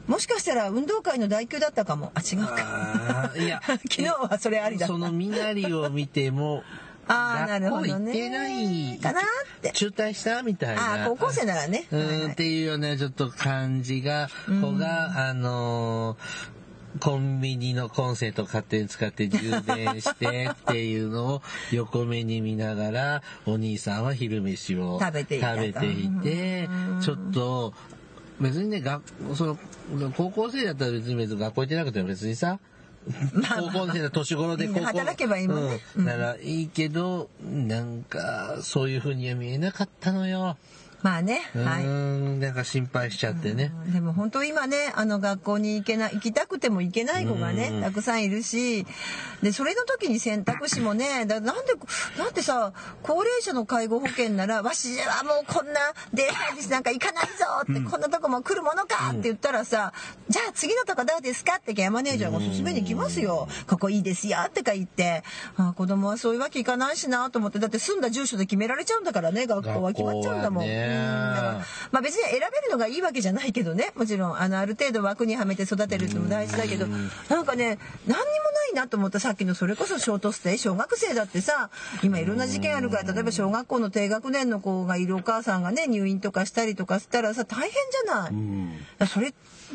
もしかしたら運動会の代休だったかもあ違うかいや昨日はそれありだったその身なりを見てもあーなるほどね。行ってないかなって。中退したみたいな。あ高校生ならね。うん。っていうようなちょっと感じが子があのーコンビニのコンセント勝手に使って充電してっていうのを横目に見ながらお兄さんは昼飯を食べていたと。食べていてちょっと別にね学その高校生だったら別に別に学校行ってなくても別にさ高校生の年頃で高校働けばいいもんね。うん。ならいいけどなんかそういうふうには見えなかったのよ。まあねうーはい。んなんか心配しちゃってね。でも本当今ねあの学校に行けない行きたくても行けない子がねうん。たくさんいるしでそれの時に選択肢もねだなんでなんでさ高齢者の介護保険ならわしはもうこんなデイサービスなんか行かないぞって、こんなとこも来るものかって言ったらさ、じゃあ次のとこどうですかってケアマネージャーが勧めに来ますよ、ここいいですよってか言って。あ子供はそういうわけいかないしなと思って。だって住んだ住所で決められちゃうんだからね学校は。決まっちゃうんだもん。まあ別に選べるのがいいわけじゃないけどね。もちろんあのある程度枠にはめて育てるってのも大事だけど。なんかね何にもないなと思ったさっきのそれこそショートステイ小学生だってさ今いろんな事件あるから例えば小学校の低学年の子がいるお母さんがね入院とかしたりとかしたらさ大変じゃない。それ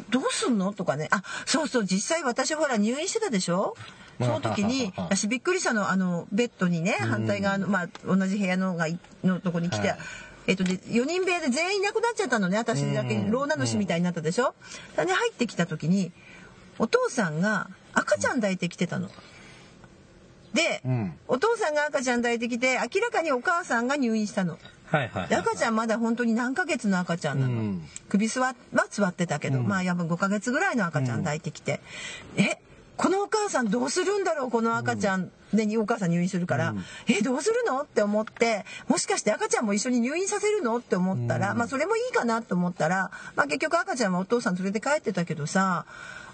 どうすんのとかね。あそうそう実際私ほら入院してたでしょ。その時に私びっくりしたの。あのベッドにね反対側の、まあ、同じ部屋のがいのとこに来て、はいえっとで4人部屋で全員いなくなっちゃったのね私だけうん老男主みたいになったでしょ？で入ってきた時にお父さんが赤ちゃん抱いてきてたの。で、うん。お父さんが赤ちゃん抱いてきて明らかにお母さんが入院したの。はいはいはい。で赤ちゃんまだ本当に何ヶ月の赤ちゃんなの、うん。首座は座ってたけど、まあやっぱ5ヶ月ぐらいの赤ちゃん抱いてきて、え？このお母さんどうするんだろうこの赤ちゃん、でお母さん入院するから、えどうするの？って思ってもしかして赤ちゃんも一緒に入院させるの？って思ったら、まあそれもいいかなと思ったら、まあ、結局赤ちゃんはお父さん連れて帰ってたけどさ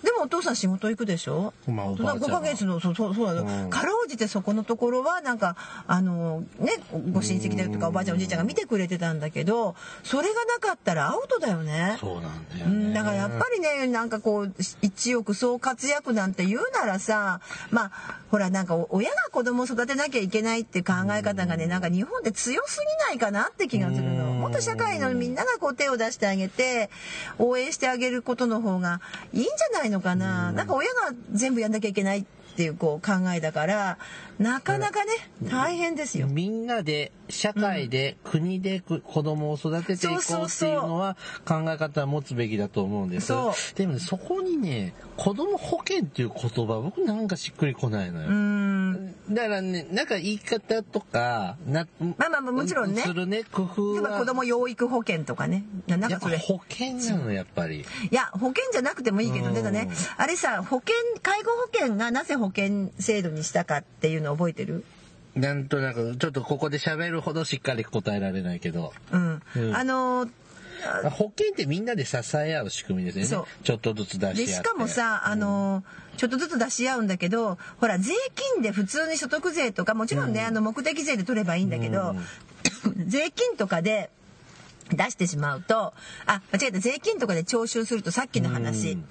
でもお父さん仕事行くでしょ、まあおばあちゃんは。5ヶ月のそうそうそうなの、うん。かろうじてそこのところはなんかあのねご親戚だよとかおばあちゃんおじいちゃんが見てくれてたんだけどそれがなかったらアウトだよね。そうなんだよね。うん、だからやっぱりねなんかこう一億総活躍なんて言うならさまあほらなんか親が子供を育てなきゃいけないって考え方がねなんか日本で強すぎないかなって気がするの。うん。もっと社会のみんながこう手を出してあげて応援してあげることの方がいいんじゃないのかな。なんか親が全部やんなきゃいけないっていうこう考えだからなかなかね大変ですよ。みんなで社会で、国でく子供を育てていこうっていうのは考え方を持つべきだと思うんです。でもねそこにね子供保険っていう言葉僕なんかしっくりこないのよ、うん。だからねなんか言い方とかなまあまあまあもちろんね。するね工夫は。子供養育保険とかね。ななんかそれ。保険なのやっぱり。いや保険じゃなくてもいいけどうんただねあれさ保険介護保険がなぜ保険制度にしたかっていうの覚えてる？なんとなくちょっとここで喋るほどしっかり答えられないけど。うん、うん。あのー保険ってみんなで支え合う仕組みですよね。ちょっとずつ出し合でしかもさあのーちょっとずつ出し合うんだけどほら税金で普通に所得税とかもちろんね、あの目的税で取ればいいんだけど、税金とかで出してしまうとあ間違えた税金とかで徴収するとさっきの話、うん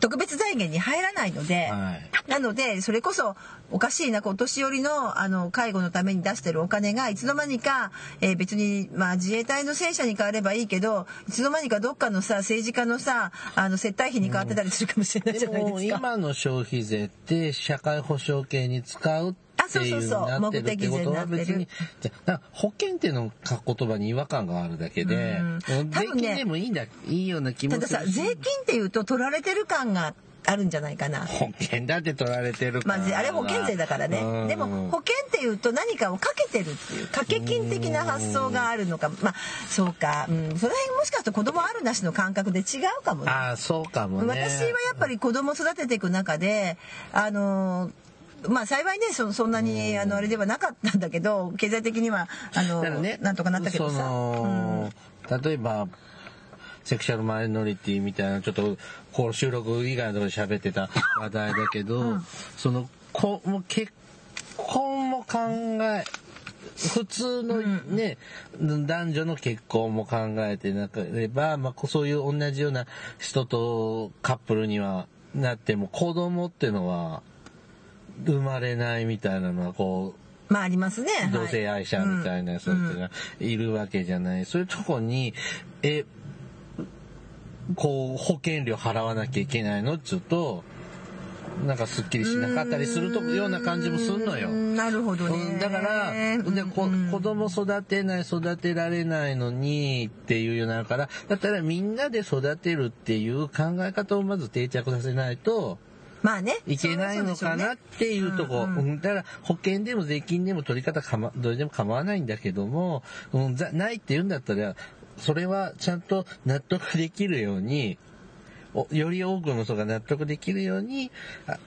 特別財源に入らないので、はいなのでそれこそおかしいなお年寄りのあの介護のために出してるお金がいつの間にか、えー別に、まあ、自衛隊の戦車に変わればいいけどいつの間にかどっかのさ政治家のさあの接待費に変わってたりするかもしれないじゃないですか。今の消費税って社会保障系に使うっていうになってる。ってことは別保険っていうの書言葉に違和感があるだけでうん。税金でもいいんだいいような気もただするし。さ税金っていうと取られてる感があるんじゃないかな。保険だって取られてるまあ、あれ保険税だからね。うん。でも保険っていうと何かをかけてるっていう掛け金的な発想があるのか。まあそうか、うん、その辺もしかすると子供あるなしの感覚で違うかもね。ああそうかもね。私はやっぱり子供を育てていく中であのまあ幸いねそそんなにあのあれではなかったんだけど経済的にはあの、ねなんとかなったけどそさ。の例えばセクシャルマイノリティみたいなちょっとこう収録以外のところで喋ってた話題だけど、そのこもう結婚も考え普通のね、男女の結婚も考えてなければ、まあ、そういう同じような人とカップルにはなっても子供っていうのは生まれないみたいなのはこうまあありますね。はい同性愛者みたいな人っていうのがいるわけじゃない。そういうとこに、え、こう、保険料払わなきゃいけないのっつうと、なんかすっきりしなかったりするとような感じもするのよ。うんなるほどうね。んだから、でこうん子供育てない育てられないのにっていうようなからだったらみんなで育てるっていう考え方をまず定着させないとまあね。いけないのかなっていうとこ、うんうんうんだから保険でも税金でも取り方かま、どれでも構わないんだけども、うん、ざないって言うんだったら、それはちゃんと納得できるように、おより多くの人が納得できるように、あ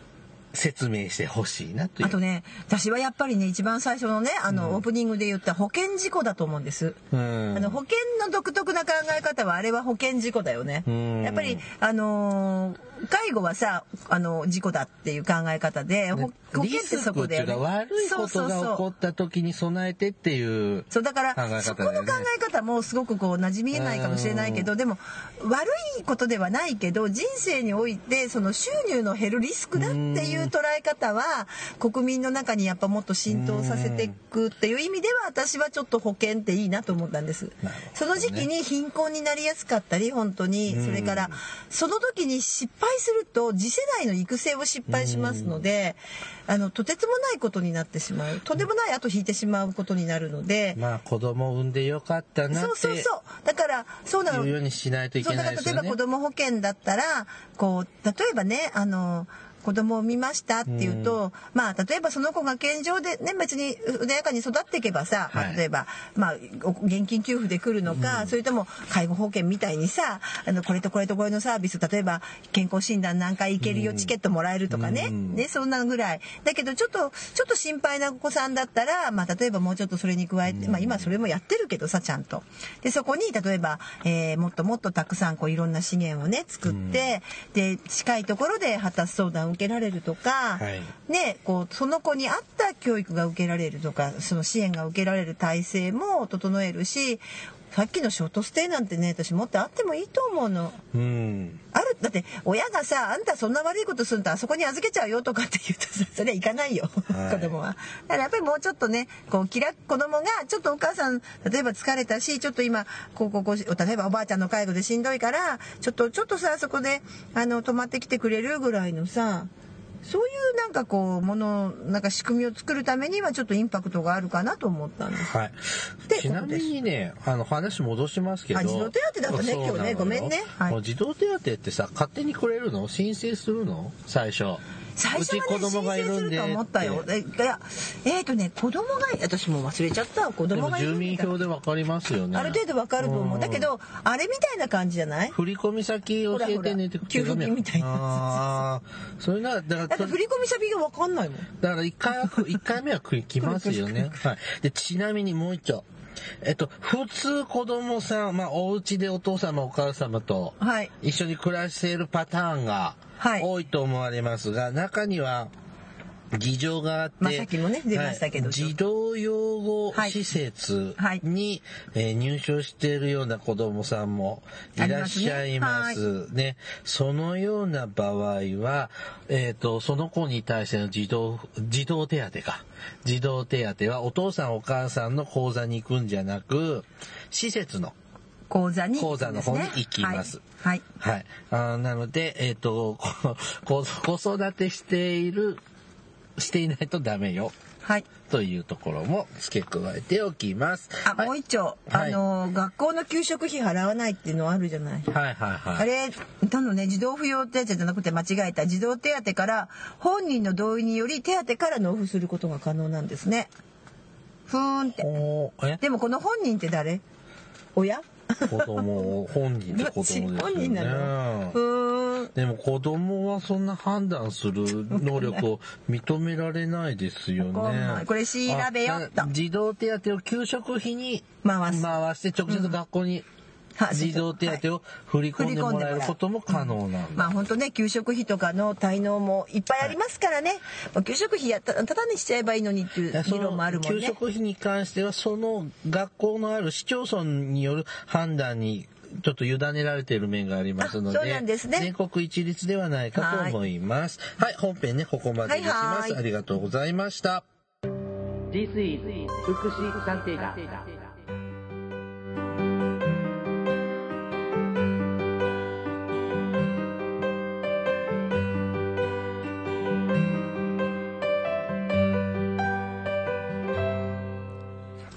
説明してほしいなという。あとね、私はやっぱりね、一番最初のね、あの、オープニングで言った保険事故だと思うんです。うん、あの保険の独特な考え方はあれは保険事故だよねうん。やっぱりあのー介護はさあの事故だっていう考え方でほ保険ってそこで、リスクっていうか悪いことが起こった時に備えてっていう。そう。だから、そこの考え方もすごくこう馴染みないかもしれないけどでも悪いことではないけど人生においてその収入の減るリスクだっていう捉え方は国民の中にやっぱもっと浸透させていくっていう意味では私はちょっと保険っていいなと思ったんです。ね。その時期に貧困になりやすかったり本当にそれからその時に失敗すると次世代の育成を失敗しますのであのとてつもないことになってしまうとんでもない後引いてしまうことになるので。まあ子供を産んでよかったなってそうそうそうだからそうなのいうようにしないといけそうだからないですよね。例えば子供保険だったらこう例えばねあの子供を産みましたっていうと、まあ例えばその子が健常でね別に穏やかに育っていけばさ、はい。例えばまあお現金給付で来るのか、それとも介護保険みたいにさあのこれとこれとこれのサービス例えば健康診断何回行けるよ、チケットもらえるとかね,、うん。ねそんなぐらい。だけどちょっとちょっと心配なお子さんだったら、まあ、例えばもうちょっとそれに加えて、まあ、今それもやってるけどさちゃんと。でそこに例えば、えーもっともっとたくさんこういろんな資源をね作って、で近いところで発達相談を受けられるとか、はい。ね、こうその子に合った教育が受けられるとかその支援が受けられる体制も整えるしさっきのショートステイなんてね私もっとあってもいいと思うの。うん。あるだって親がさあんたそんな悪いことするとあそこに預けちゃうよとかって言うとさ それはいかないよ、はい子供は。だからやっぱりもうちょっとねこう気楽子供がちょっとお母さん例えば疲れたしちょっと今こうこうこう例えばおばあちゃんの介護でしんどいからちょっとちょっとさそこであの泊まってきてくれるぐらいのさそういうなんかこうものなんか仕組みを作るためにはちょっとインパクトがあるかなと思ったんです。はいで。ちなみにね、あの話戻しますけど。あ児童手当だったね今日ねごめんねはい児童手当ってさ、勝手にくれるの？申請するの？最初。最初はねうち子供がいるんで思ったよ。えいやえっ、とね子供が私もう忘れちゃった子供がいる住民票でわかりますよね。ある程度わかると思ううんだけどあれみたいな感じじゃない？振り込み先教えてねって給付金みたいなそれなら、だからだって、振り込み先がわかんないもん。だから一回は、一回目は来来ますよね。はい。で、ちなみにもう一丁。えっと、普通子供さん、まあ、お家でお父様お母様とはい。一緒に暮らしているパターンがはい多いと思われますが、中には、議場があって、まあさっきもね出ましたけどはい。児童養護施設はい。に、えー入所しているような子供さんもいらっしゃいますね。そのような場合は、えっ、と、その子に対しての児童、児童手当か。児童手当はお父さんお母さんの口座に行くんじゃなく、施設の講座に講座の方に行きますはい、はいはい。あーなので、えっ、と、こ子子育てしている、していないとダメよ。はいというところも付け加えておきます。あ、はいもう一丁、はいあの学校の給食費払わないっていうのあるじゃない。はいはいはい。あれ、たのね、児童扶養手当じゃなくて間違えた。児童手当から本人の同意により手当から納付することが可能なんですね。ふーんって。でもこの本人って誰？親？子供、本人って子供ですよね。本人なの？でも子供はそんな判断する能力を認められないですよねい。これ調べよっとあ児童手当を給食費に回して直接学校にはい児童手当を振り込んでもらえることも可能なんだ。まあ本当ね給食費とかの滞納もいっぱいありますからね、まあ給食費やったただにしちゃえばいいのにっていう議論もあるもんね。給食費に関してはその学校のある市町村による判断にちょっと委ねられている面がありますのであそうなんですね。全国一律ではないかと思います。はい、本編ねここまでにします、はいはい。ありがとうございました。This is 福祉探偵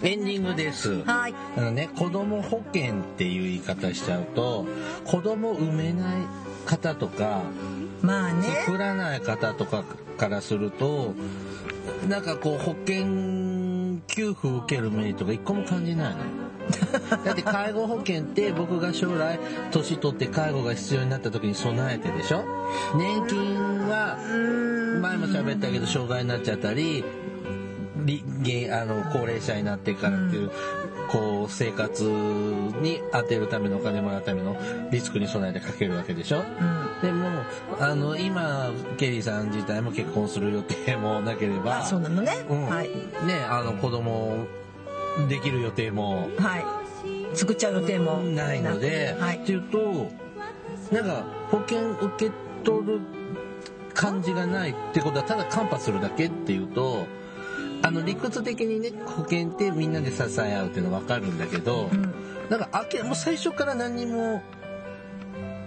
エンディングです。はい。あのね子供保険っていう言い方しちゃうと子供産めない方とかまあね。作らない方とかからするとなんかこう保険給付受けるメリットが一個も感じないのよ。だって介護保険って僕が将来年取って介護が必要になった時に備えてでしょ？年金は前も喋ったけど障害になっちゃったりあの高齢者になってからっていう、こう生活に当てるためのお金もらうためのリスクに備えてかけるわけでしょ、でもあの今ケリーさん自体も結婚する予定もなければあそうなのね、うん。はい。ねあの子供できる予定もはい作っちゃう予定も。ないので、はい。っていうとなんか保険受け取る感じがないってことはただカンパするだけっていうとあの理屈的にね保険ってみんなで支え合うっていうのは分かるんだけど、なんかあけもう最初から何にも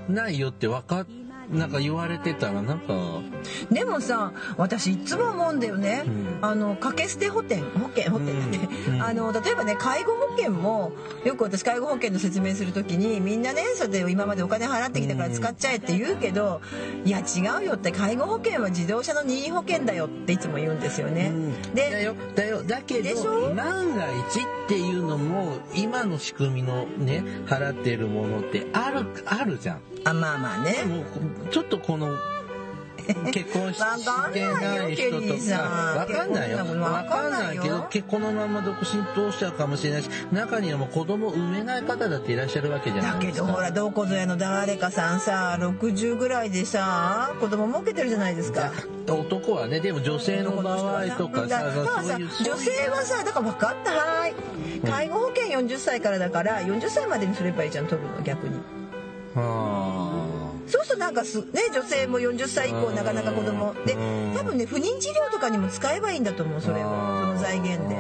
ないよって分かっなんか言われてたらなんか。でもさ私いつも思うんだよね、うん。あの掛け捨て保険。保険保険。って、うん。うん。あの例えばね介護保険もよく私介護保険の説明する時にみんなねそれで今までお金払ってきたから使っちゃえって言うけど、いや違うよって介護保険は自動車の任意保険だよっていつも言うんですよね。だでよ。だよ。だけどょ？万が一っていうのも今の仕組みのね払っているものってあるあるじゃん。あまあまあねちょっとこの結婚してない人とか。んわかんないよ。わわかんないいけど結婚のまま独身通しちゃうかもしれないし中にはもう子供産めない方だっていらっしゃるわけじゃだないですか。けどほらどこぞやの誰かさんさ60ぐらいでさ子供儲けてるじゃないですか。男はねでも女性の場合とかさだからさ女性はさだから分かった。はーい。介護保険40歳からだから40歳までにすればいいじゃん取るの逆に。あそうするとなんかすね女性も40歳以降なかなか子供。でうん。多分ね不妊治療とかにも使えばいいんだと思うそれをその財源で。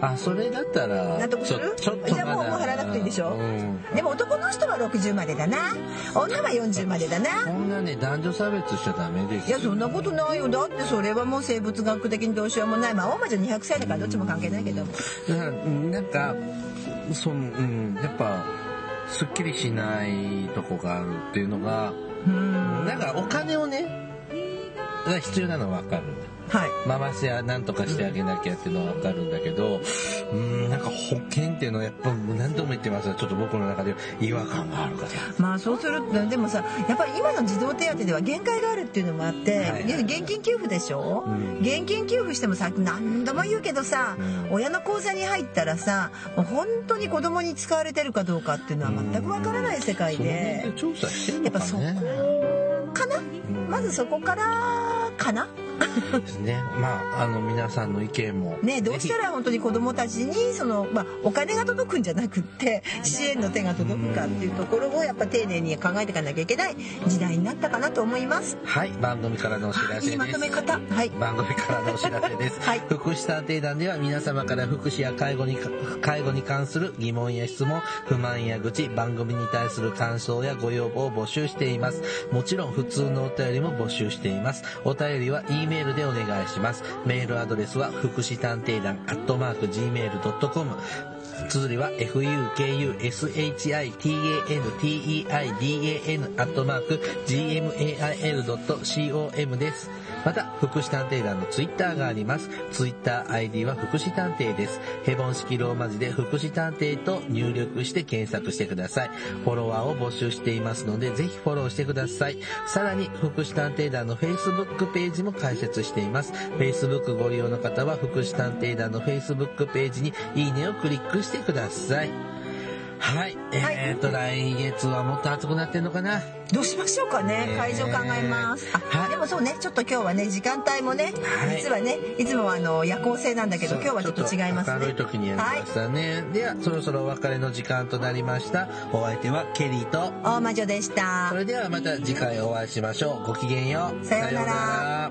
あそれだったら納得する？ちょちょっとじゃあもうもう払わなくていいでしょ？うん。でも男の人は60までだな。女は40までだな。こんなね男女差別しちゃダメですいやそんなことないよ。だってそれはもう生物学的にどうしようもない。まあ大魔女200歳だからどっちも関係ないけど。うん。なんかそのうん。やっぱすっきりしないとこがあるっていうのがうん。なんかお金をねが必要なのは分かるはい。回しやなんとかしてあげなきゃっていうのは分かるんだけどうんなんか保険っていうのはやっぱ何度も言ってます。がちょっと僕の中で違和感があるから。まあそうするとでもさやっぱり今の児童手当では限界があるっていうのもあって、はい。はい現金給付でしょ、うん。現金給付してもさ何度も言うけどさ、うん。親の口座に入ったらさ本当に子供に使われてるかどうかっていうのは全くわからない世界で。で調査してるやっぱそこのかねかな、ん。まずそこからかな？ですね。まあ、あの、皆さんの意見も。ね、どうしたら本当に子どもたちにその、まあ、お金が届くんじゃなくって支援の手が届くかっていうところをやっぱ丁寧に考えていかなきゃいけない時代になったかなと思います。はい、番組からのお知らせです。いいまとめ方。はい。番組からのお知らせです。はい福祉探偵団では皆様から福祉や介護にか、介護に関する疑問や質問、不満や愚痴、番組に対する感想やご要望を募集しています。もちろん普通のお便りも募集しています。お便りは E メールでお願いします。メールアドレスは福祉探偵団アットマーク Gmail.com 綴りは fukushitanteidan アットマーク gmail.com です。また、福祉探偵団のツイッターがあります。ツイッター ID は福祉探偵です。ヘボン式ローマ字で福祉探偵と入力して検索してください。フォロワーを募集していますので、ぜひフォローしてください。さらに、福祉探偵団の Facebook ページも開設しています。Facebook ご利用の方は、福祉探偵団の Facebook ページにいいねをクリックしてください。はい。えーと、来月はもっと暑くなってんのかな？どうしましょうかねね。会場考えます。あ、はいでもそうね、ちょっと今日はね、時間帯もね、はい実はね、いつもはあの夜行性なんだけど、今日はちょっと違いますね。明るい時にやりましたね。では、そろそろお別れの時間となりました。お相手はケリーと、大魔女でしたそ。れではまた次回お会いしましょう。ごきげんよう。さようなら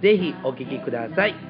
ぜひお聴きください。